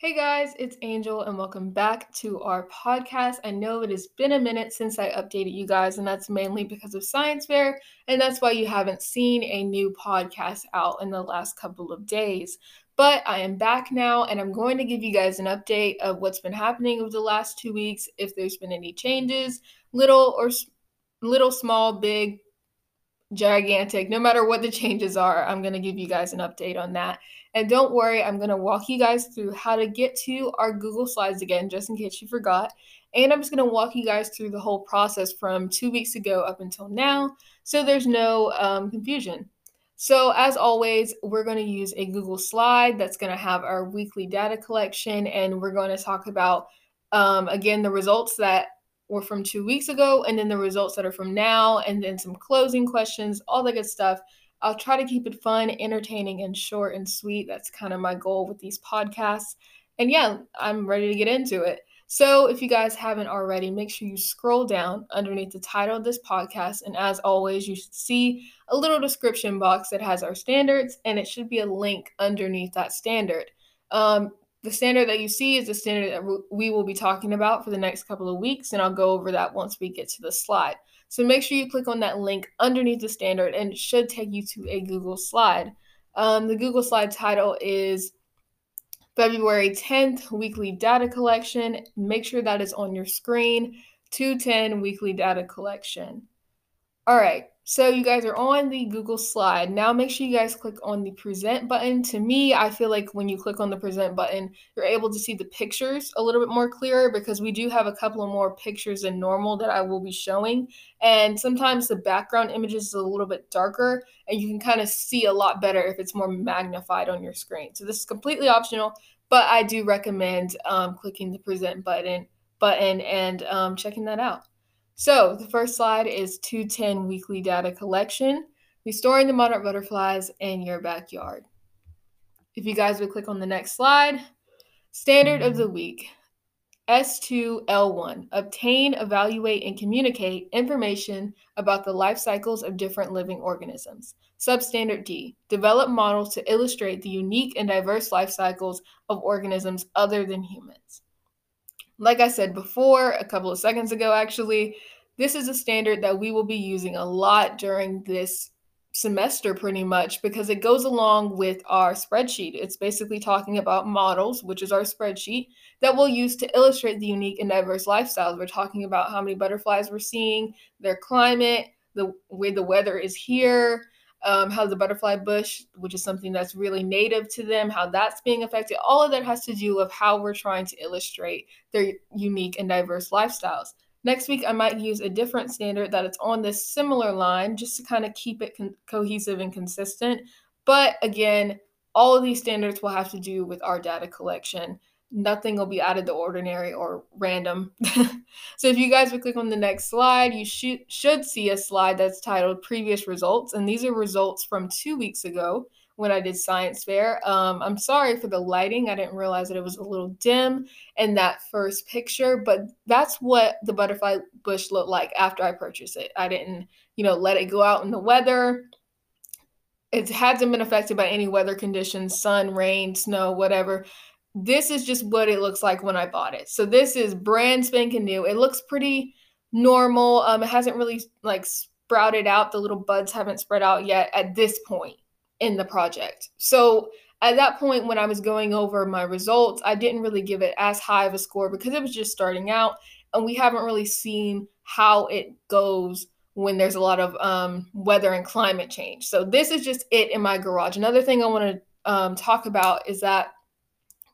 Hey guys, it's Angel, and welcome back to our podcast. I know it has been a minute since I updated you guys, and that's mainly because of Science Fair, and that's why you haven't seen a new podcast out in the last couple of days. But I am back now, and I'm going to give you guys an update of what's been happening over the last two weeks, if there's been any changes, little or little, small, big, gigantic, no matter what the changes are, I'm going to give you guys an update on that. And don't worry, I'm going to walk you guys through how to get to our Google Slides again, just in case you forgot. And I'm just going to walk you guys through the whole process from two weeks ago up until now, so there's no um, confusion. So, as always, we're going to use a Google slide that's going to have our weekly data collection, and we're going to talk about, um, again, the results that were from two weeks ago, and then the results that are from now, and then some closing questions, all the good stuff. I'll try to keep it fun, entertaining, and short and sweet. That's kind of my goal with these podcasts. And yeah, I'm ready to get into it. So, if you guys haven't already, make sure you scroll down underneath the title of this podcast. And as always, you should see a little description box that has our standards, and it should be a link underneath that standard. Um, the standard that you see is the standard that we will be talking about for the next couple of weeks, and I'll go over that once we get to the slide. So make sure you click on that link underneath the standard and it should take you to a Google slide. Um, the Google slide title is February 10th weekly data collection. Make sure that is on your screen. 210 weekly data collection. All right, so you guys are on the Google slide. Now make sure you guys click on the present button. To me, I feel like when you click on the present button, you're able to see the pictures a little bit more clearer because we do have a couple of more pictures than normal that I will be showing. And sometimes the background image is a little bit darker and you can kind of see a lot better if it's more magnified on your screen. So this is completely optional, but I do recommend um, clicking the present button button and um, checking that out. So the first slide is 210 weekly data collection, restoring the monarch butterflies in your backyard. If you guys would click on the next slide, standard of the week. S2L1 Obtain, evaluate, and communicate information about the life cycles of different living organisms. Substandard D Develop models to illustrate the unique and diverse life cycles of organisms other than humans. Like I said before, a couple of seconds ago, actually, this is a standard that we will be using a lot during this semester pretty much because it goes along with our spreadsheet. It's basically talking about models, which is our spreadsheet, that we'll use to illustrate the unique and diverse lifestyles. We're talking about how many butterflies we're seeing, their climate, the way the weather is here, um, how the butterfly bush, which is something that's really native to them, how that's being affected. All of that has to do with how we're trying to illustrate their unique and diverse lifestyles. Next week, I might use a different standard that it's on this similar line just to kind of keep it con- cohesive and consistent. But again, all of these standards will have to do with our data collection nothing will be out of the ordinary or random. so if you guys would click on the next slide, you should should see a slide that's titled previous results. And these are results from two weeks ago when I did science fair. Um, I'm sorry for the lighting. I didn't realize that it was a little dim in that first picture, but that's what the butterfly bush looked like after I purchased it. I didn't, you know, let it go out in the weather. It hasn't been affected by any weather conditions, sun, rain, snow, whatever this is just what it looks like when I bought it. So this is brand spanking new. It looks pretty normal. Um, it hasn't really like sprouted out. The little buds haven't spread out yet at this point in the project. So at that point, when I was going over my results, I didn't really give it as high of a score because it was just starting out, and we haven't really seen how it goes when there's a lot of um, weather and climate change. So this is just it in my garage. Another thing I want to um, talk about is that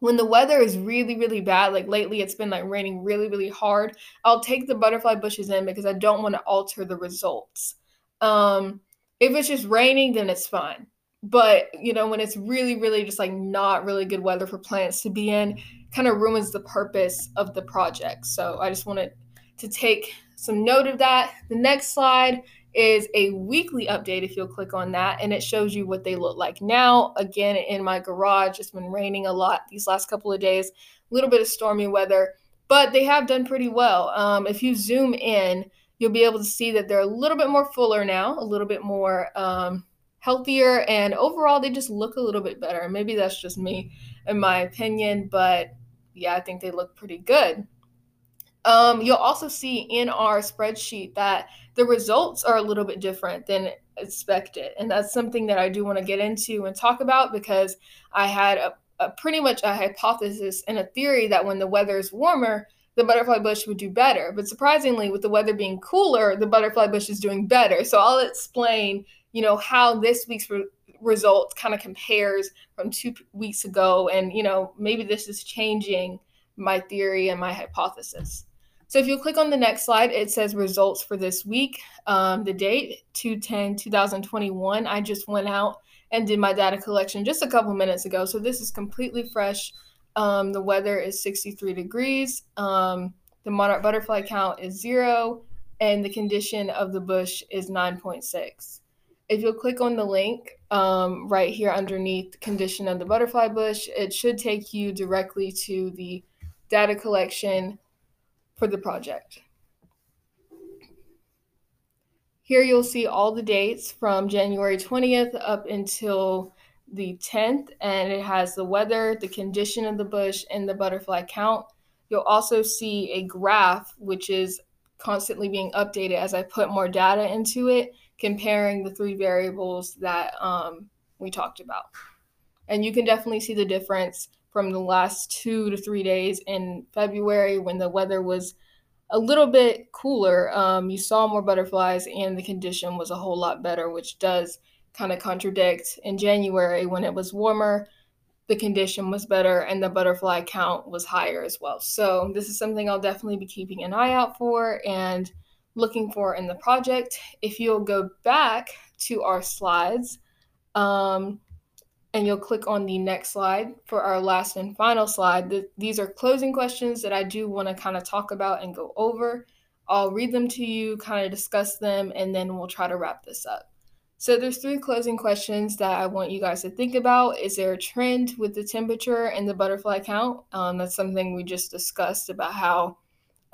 when the weather is really really bad like lately it's been like raining really really hard i'll take the butterfly bushes in because i don't want to alter the results. Um if it's just raining then it's fine. But you know when it's really really just like not really good weather for plants to be in kind of ruins the purpose of the project. So i just wanted to take some note of that. The next slide is a weekly update if you'll click on that and it shows you what they look like now again in my garage it's been raining a lot these last couple of days a little bit of stormy weather but they have done pretty well um, if you zoom in you'll be able to see that they're a little bit more fuller now a little bit more um, healthier and overall they just look a little bit better. Maybe that's just me in my opinion, but yeah, I think they look pretty good. Um, you'll also see in our spreadsheet that the results are a little bit different than expected. And that's something that I do want to get into and talk about because I had a, a pretty much a hypothesis and a theory that when the weather is warmer, the butterfly bush would do better. But surprisingly, with the weather being cooler, the butterfly bush is doing better. So I'll explain, you know, how this week's re- kind of compares from two weeks ago, and you know, maybe this is changing my theory and my hypothesis. So if you click on the next slide, it says results for this week. Um, the date, 210 2021. I just went out and did my data collection just a couple minutes ago. So this is completely fresh. Um, the weather is 63 degrees. Um, the monarch butterfly count is zero. And the condition of the bush is 9.6. If you'll click on the link um, right here underneath condition of the butterfly bush, it should take you directly to the data collection for the project. Here you'll see all the dates from January 20th up until the 10th, and it has the weather, the condition of the bush, and the butterfly count. You'll also see a graph, which is constantly being updated as I put more data into it, comparing the three variables that um, we talked about. And you can definitely see the difference from the last two to three days in February when the weather was a little bit cooler. Um, you saw more butterflies and the condition was a whole lot better, which does kind of contradict in January when it was warmer. The condition was better and the butterfly count was higher as well. So, this is something I'll definitely be keeping an eye out for and looking for in the project. If you'll go back to our slides, um, and you'll click on the next slide for our last and final slide. these are closing questions that I do want to kind of talk about and go over. I'll read them to you, kind of discuss them, and then we'll try to wrap this up. So there's three closing questions that I want you guys to think about. Is there a trend with the temperature and the butterfly count? Um, that's something we just discussed about how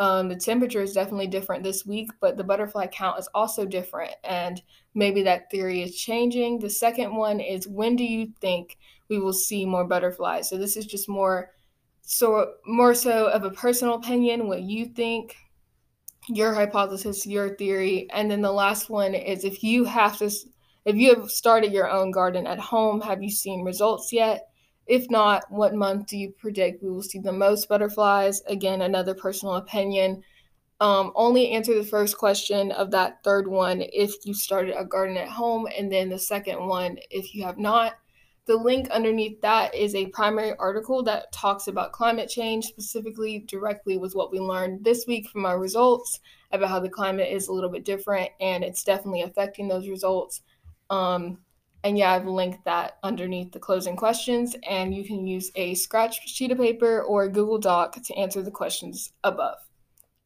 um, the temperature is definitely different this week, but the butterfly count is also different, and maybe that theory is changing. The second one is when do you think we will see more butterflies? So this is just more so more so of a personal opinion, what you think, your hypothesis, your theory, and then the last one is if you have to if you have started your own garden at home, have you seen results yet? If not, what month do you predict we will see the most butterflies? Again, another personal opinion. Um, only answer the first question of that third one if you started a garden at home, and then the second one if you have not. The link underneath that is a primary article that talks about climate change, specifically directly with what we learned this week from our results about how the climate is a little bit different and it's definitely affecting those results. Um, and yeah, I've linked that underneath the closing questions, and you can use a scratch sheet of paper or Google Doc to answer the questions above.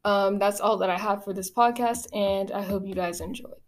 Um, that's all that I have for this podcast, and I hope you guys enjoyed.